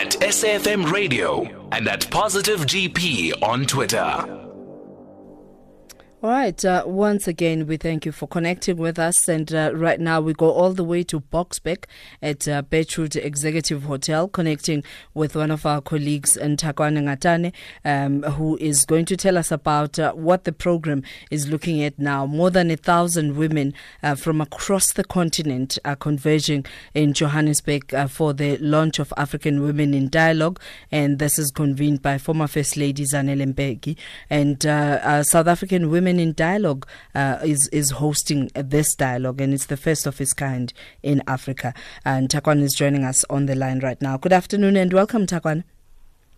at SAFM Radio and at Positive GP on Twitter. All right. Uh, once again, we thank you for connecting with us. And uh, right now, we go all the way to Boksburg at uh, Executive Hotel, connecting with one of our colleagues, Nthakoana Ngatane, um, who is going to tell us about uh, what the program is looking at now. More than a thousand women uh, from across the continent are converging in Johannesburg uh, for the launch of African Women in Dialogue. And this is convened by former First Lady Zanele Mbeki and uh, South African Women Women in Dialogue uh, is is hosting this dialogue, and it's the first of its kind in Africa. And Takwan is joining us on the line right now. Good afternoon and welcome, Takwan.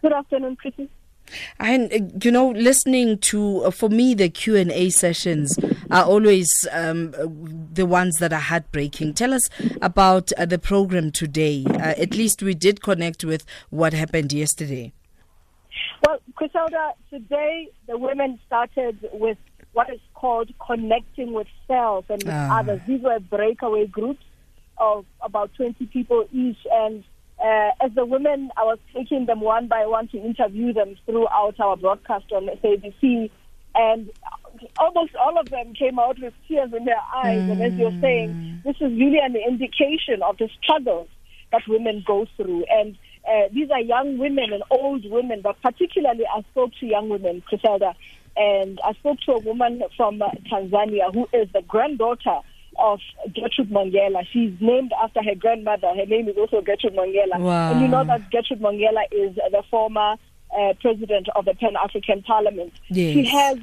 Good afternoon, Chrissy. And uh, you know, listening to uh, for me the Q and A sessions are always um, the ones that are heartbreaking. Tell us about uh, the program today. Uh, at least we did connect with what happened yesterday. Well, Griselda, today the women started with what is called connecting with self and with Ah. others. These were breakaway groups of about 20 people each. And uh, as the women, I was taking them one by one to interview them throughout our broadcast on SABC. And almost all of them came out with tears in their eyes. And as you're saying, this is really an indication of the struggles that women go through. And uh, these are young women and old women, but particularly I spoke to young women, Griselda, and I spoke to a woman from uh, Tanzania who is the granddaughter of Gertrude Mongella. She's named after her grandmother. Her name is also Gertrude Mongella. Wow. And you know that Gertrude Mongella is the former uh, president of the Pan African Parliament. Yes. She has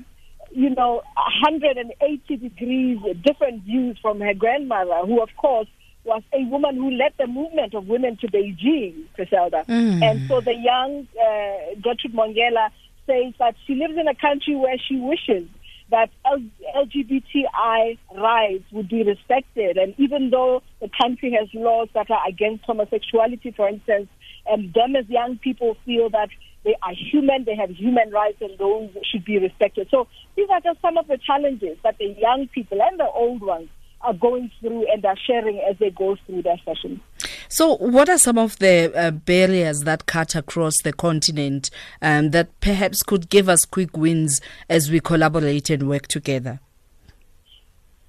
you know, 180 degrees different views from her grandmother, who, of course, was a woman who led the movement of women to Beijing, Griselda. Mm. And so the young uh, Gertrude Mongella says that she lives in a country where she wishes that LGBTI rights would be respected. And even though the country has laws that are against homosexuality, for instance, um, and them as young people feel that they are human, they have human rights, and those should be respected. So these are just some of the challenges that the young people and the old ones are going through and are sharing as they go through their sessions. So, what are some of the uh, barriers that cut across the continent um, that perhaps could give us quick wins as we collaborate and work together?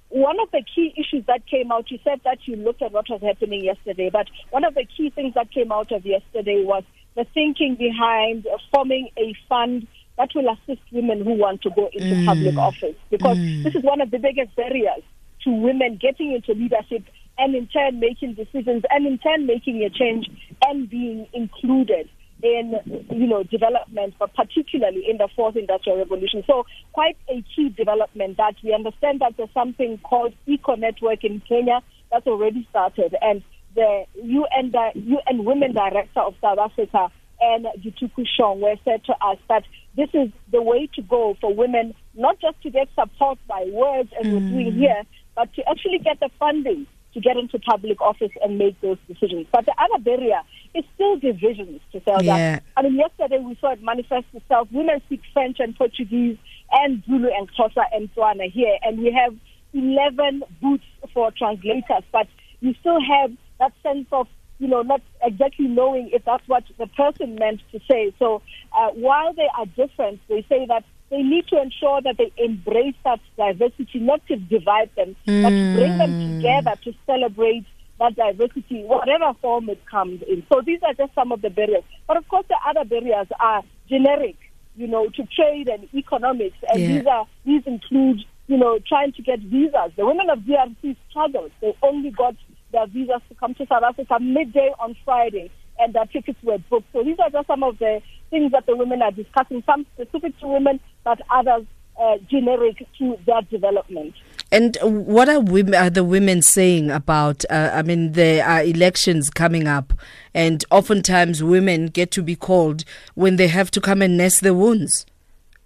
One of the key issues that came out, you said that you looked at what was happening yesterday, but one of the key things that came out of yesterday was the thinking behind forming a fund that will assist women who want to go into public office. Because this is one of the biggest barriers to women getting into leadership and in turn making decisions and in turn making a change and being included in you know development, but particularly in the fourth industrial revolution. So quite a key development that we understand that there's something called Eco Network in Kenya that's already started, and the UN di- UN Women Director of South Africa and Gituku Shong were said to us that this is the way to go for women, not just to get support by words as we're doing mm. here, but to actually get the funding to get into public office and make those decisions. But the other barrier is still divisions to tell Yeah. that. I mean, yesterday we saw it manifest itself. Women speak French and Portuguese and Zulu and Xhosa and Tswana here, and we have 11 booths for translators, but you still have that sense of, you know, not exactly knowing if that's what the person meant to say. So uh, while they are different, they say that they need to ensure that they embrace that diversity, not to divide them, but to bring them hmm. together to celebrate that diversity, whatever form it comes in. So these are just some of the barriers. But of course, the other barriers are generic, you know, to trade and economics. And Yeah. these are these include, you know, trying to get visas. The women of DRC struggled. They only got their visas to come to South Africa midday on Friday, and their tickets were booked. So these are just some of the things that the women are discussing. Some specific to women, but others uh, generic to their development. And what are women, are the women saying about? Uh, I mean, there are elections coming up, and oftentimes women get to be called when they have to come and nurse the wounds.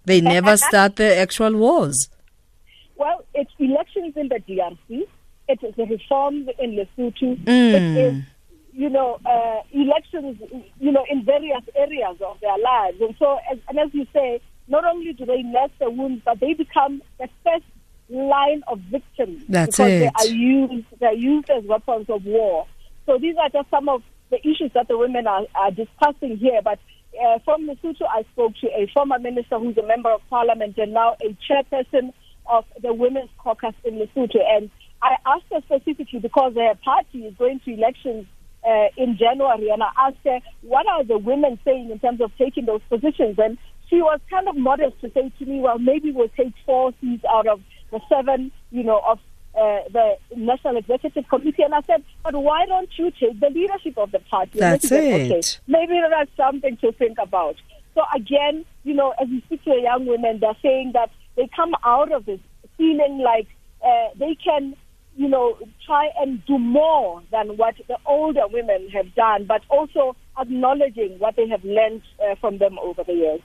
They never start the actual wars. Well, it's elections in the DRC. It is the reforms in Lesotho. Mm. It is, you know, uh, elections, you know, in various areas of their lives. And so, as, and as you say, not only do they nurse the wounds, but they become the first line of victims That's because it. they are used. They are used as weapons of war. So these are just some of the issues that the women are, are discussing here. But uh, from Lesotho, I spoke to a former minister who's a member of parliament and now a chairperson of the Women's Caucus in Lesotho. And I asked her specifically because her party is going to elections uh, in January, and I asked her, what are the women saying in terms of taking those positions? And she was kind of modest to say to me, well, maybe we'll take four seats out of the seven, you know, of uh, the National Executive Committee. And I said, but why don't you take the leadership of the party? That's said, it. Okay, maybe that's something to think about. So again, you know, as you speak to the young women, they're saying that they come out of this feeling like uh, they can, you know, try and do more than what the older women have done, but also acknowledging what they have learned uh, from them over the years.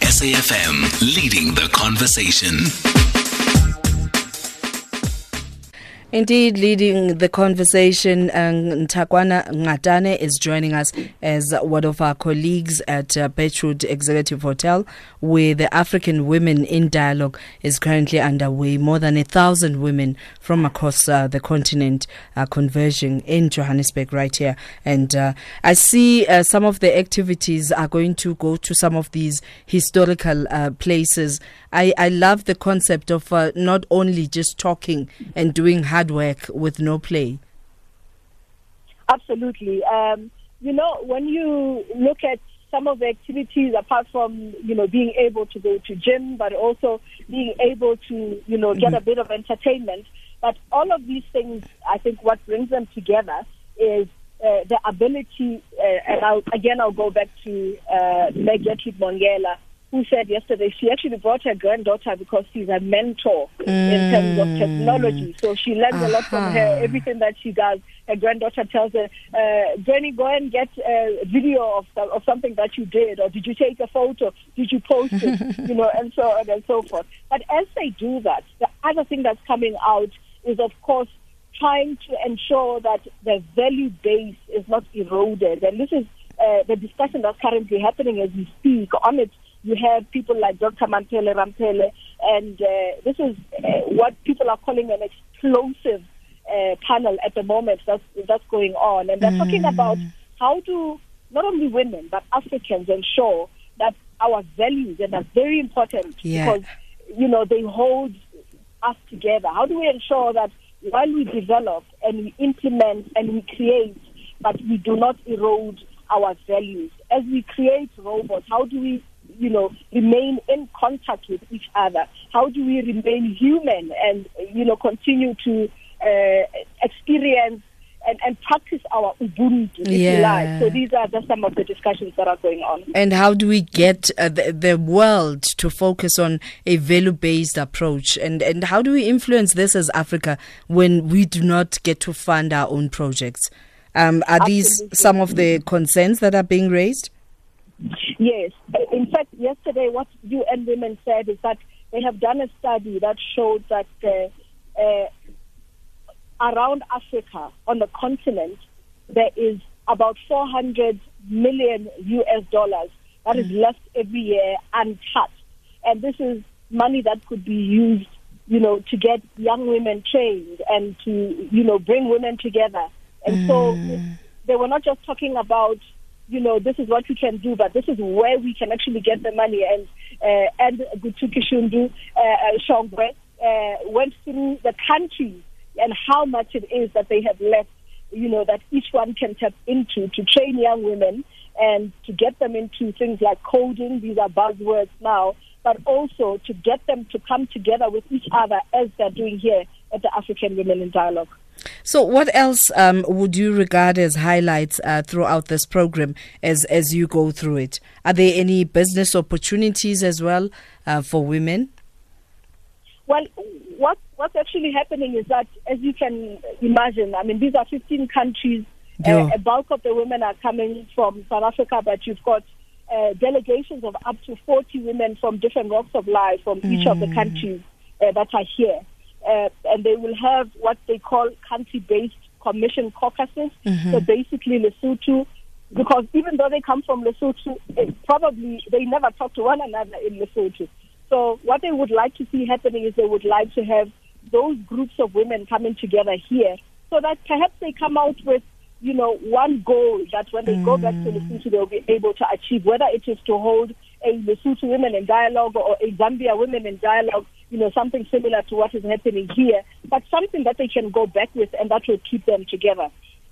SAFM leading the conversation. Indeed, leading the conversation, uh, Nthakoana Ngatane is joining us as one of our colleagues at uh, Executive Hotel, where the African Women in Dialogue is currently underway. More than a thousand women from across uh, the continent are converging in Johannesburg right here. And uh, I see uh, some of the activities are going to go to some of these historical uh, places. I, I love the concept of uh, not only just talking and doing hard work with no play. Absolutely. Um, you know, when you look at some of the activities, apart from you know being able to go to gym, but also being able to you know get a bit of entertainment, but all of these things, I think, what brings them together is uh, the ability. Uh, and I'll, again, I'll go back to uh, Meg Gertrude Mongella, who said yesterday she actually brought her granddaughter because she's a mentor mm. in terms of technology. So she learns uh-huh. a lot from her. Everything that she does, her granddaughter tells her, uh, Granny, go and get a video of, of something that you did, or did you take a photo? Did you post it? you know, and so on and so forth. But as they do that, the other thing that's coming out is, of course, trying to ensure that the value base is not eroded. And this is uh, the discussion that's currently happening as we speak on it you have people like Dr. Mamphela Ramphele, and uh, this is uh, what people are calling an explosive uh, panel at the moment that's, that's going on. And they're mm. talking about how do not only women, but Africans ensure that our values, and that's very important yeah. because, you know, they hold us together. How do we ensure that while we develop and we implement and we create, but we do not erode our values? As we create robots, how do we you know, remain in contact with each other? How do we remain human and, you know, continue to uh, experience and, and practice our Ubuntu, if yeah. you like. So these are just some of the discussions that are going on. And how do we get uh, the, the world to focus on a value-based approach? And, and how do we influence this as Africa when we do not get to fund our own projects? Um, are Absolutely. these some of the concerns that are being raised? Yes. In fact, yesterday what UN Women said is that they have done a study that showed that uh, uh, around Africa, on the continent, there is about 400 million US dollars that is left every year untouched. And this is money that could be used, you know, to get young women trained and to, you know, bring women together. And mm. so they were not just talking about you know, this is what we can do, but this is where we can actually get the money. And uh, and Githuku Shundu uh, uh, Shongwe uh, went through the countries and how much it is that they have left, you know, that each one can tap into to train young women and to get them into things like coding. These are buzzwords now, but also to get them to come together with each other as they're doing here at the African Women in Dialogue. So, what else um, would you regard as highlights uh, throughout this program as as you go through it? Are there any business opportunities as well uh, for women? Well, what what's actually happening is that, as you can imagine, I mean, these are 15 countries. Uh, a bulk of the women are coming from South Africa, but you've got uh, delegations of up to 40 women from different walks of life from mm. each of the mm. countries uh, that are here uh, and they will have what they call country-based commission caucuses. Mm-hmm. So basically, Lesotho, because even though they come from Lesotho, probably they never talk to one another in Lesotho. So what they would like to see happening is they would like to have those groups of women coming together here so that perhaps they come out with you know, one goal that when they mm. go back to Lesotho, they'll be able to achieve, whether it is to hold a Lesotho Women in Dialogue or a Zambia Women in Dialogue, you know, something similar to what is happening here, but something that they can go back with and that will keep them together.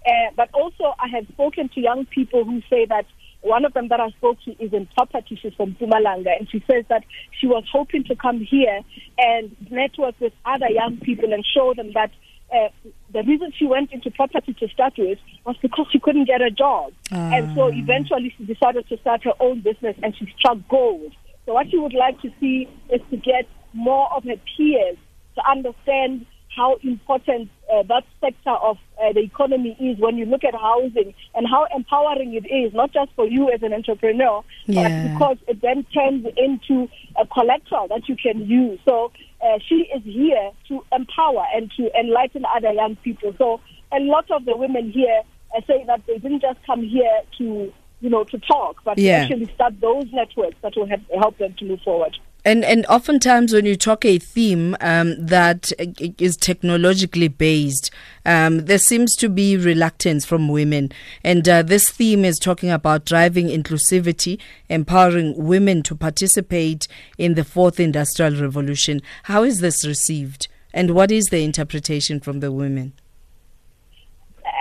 Uh, but also, I have spoken to young people who say that one of them that I spoke to is in property. She's from Mpumalanga, and she says that she was hoping to come here and network with other young people and show them that uh, the reason she went into property to start with was because she couldn't get a job. Uh. And so eventually she decided to start her own business and she struck gold. So what she would like to see is to get more of her peers to understand how important uh, that sector of uh, the economy is when you look at housing and how empowering it is, not just for you as an entrepreneur, yeah. but because it then turns into a collateral that you can use. So uh, she is here to empower and to enlighten other young people. So a lot of the women here say that they didn't just come here to, you know, to talk, but yeah. actually start those networks that will help them to move forward. And and oftentimes when you talk a theme um, that is technologically based, um, there seems to be reluctance from women. And uh, this theme is talking about driving inclusivity, empowering women to participate in the fourth industrial revolution. How is this received, and what is the interpretation from the women?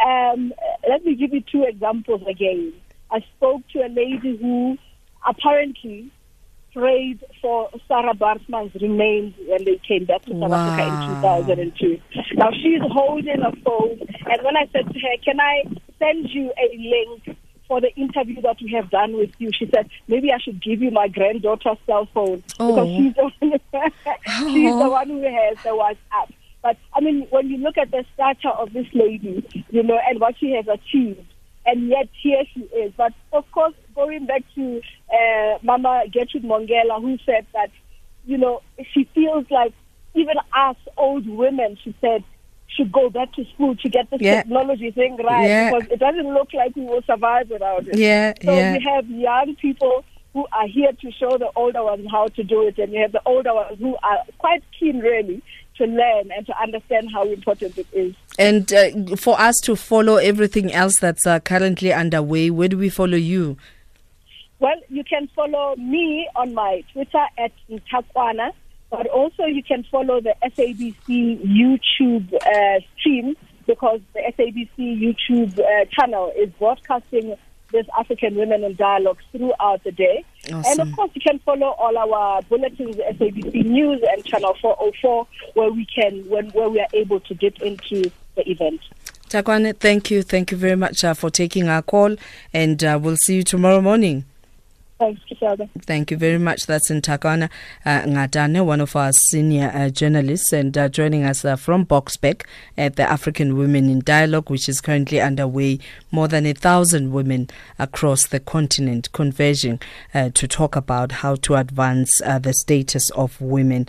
Um, let me give you two examples again. I spoke to a lady who apparently prayed for Sarah Baartman's remains when they came back to South wow. Africa in 2002. Now she's holding a phone, and when I said to her, "Can I send you a link for the interview that we have done with you?" She said, "Maybe I should give you my granddaughter's cell phone oh. because she's the one, she's the oh. one who has the WhatsApp." But I mean, when you look at the stature of this lady, you know, and what she has achieved, and yet here she is. But of course, going back to uh, Mama Gertrude Mongella, who said that, you know, she feels like even us old women, she said, should go back to school to get this yeah. technology thing right yeah. because it doesn't look like we will survive without it. Yeah, so yeah. we have young people who are here to show the older ones how to do it, and we have the older ones who are quite keen, really, to learn and to understand how important it is. And uh, for us to follow everything else that's uh, currently underway, where do we follow you? Well, you can follow me on my Twitter at Nthakoana, but also you can follow the SABC YouTube uh, stream because the SABC YouTube uh, channel is broadcasting this African Women in Dialogue throughout the day. Awesome. And of course, you can follow all our bulletins, SABC News and Channel 404, where we can, when, where we are able to dip into the event. Nthakoana, thank you. Thank you very much uh, for taking our call, and uh, we'll see you tomorrow morning. Thanks. Thank you very much. That's Nthakoana uh, Ngatane, one of our senior uh, journalists, and uh, joining us uh, from Boksburg at the African Women in Dialogue, which is currently underway. More than a thousand women across the continent converging uh, to talk about how to advance uh, the status of women.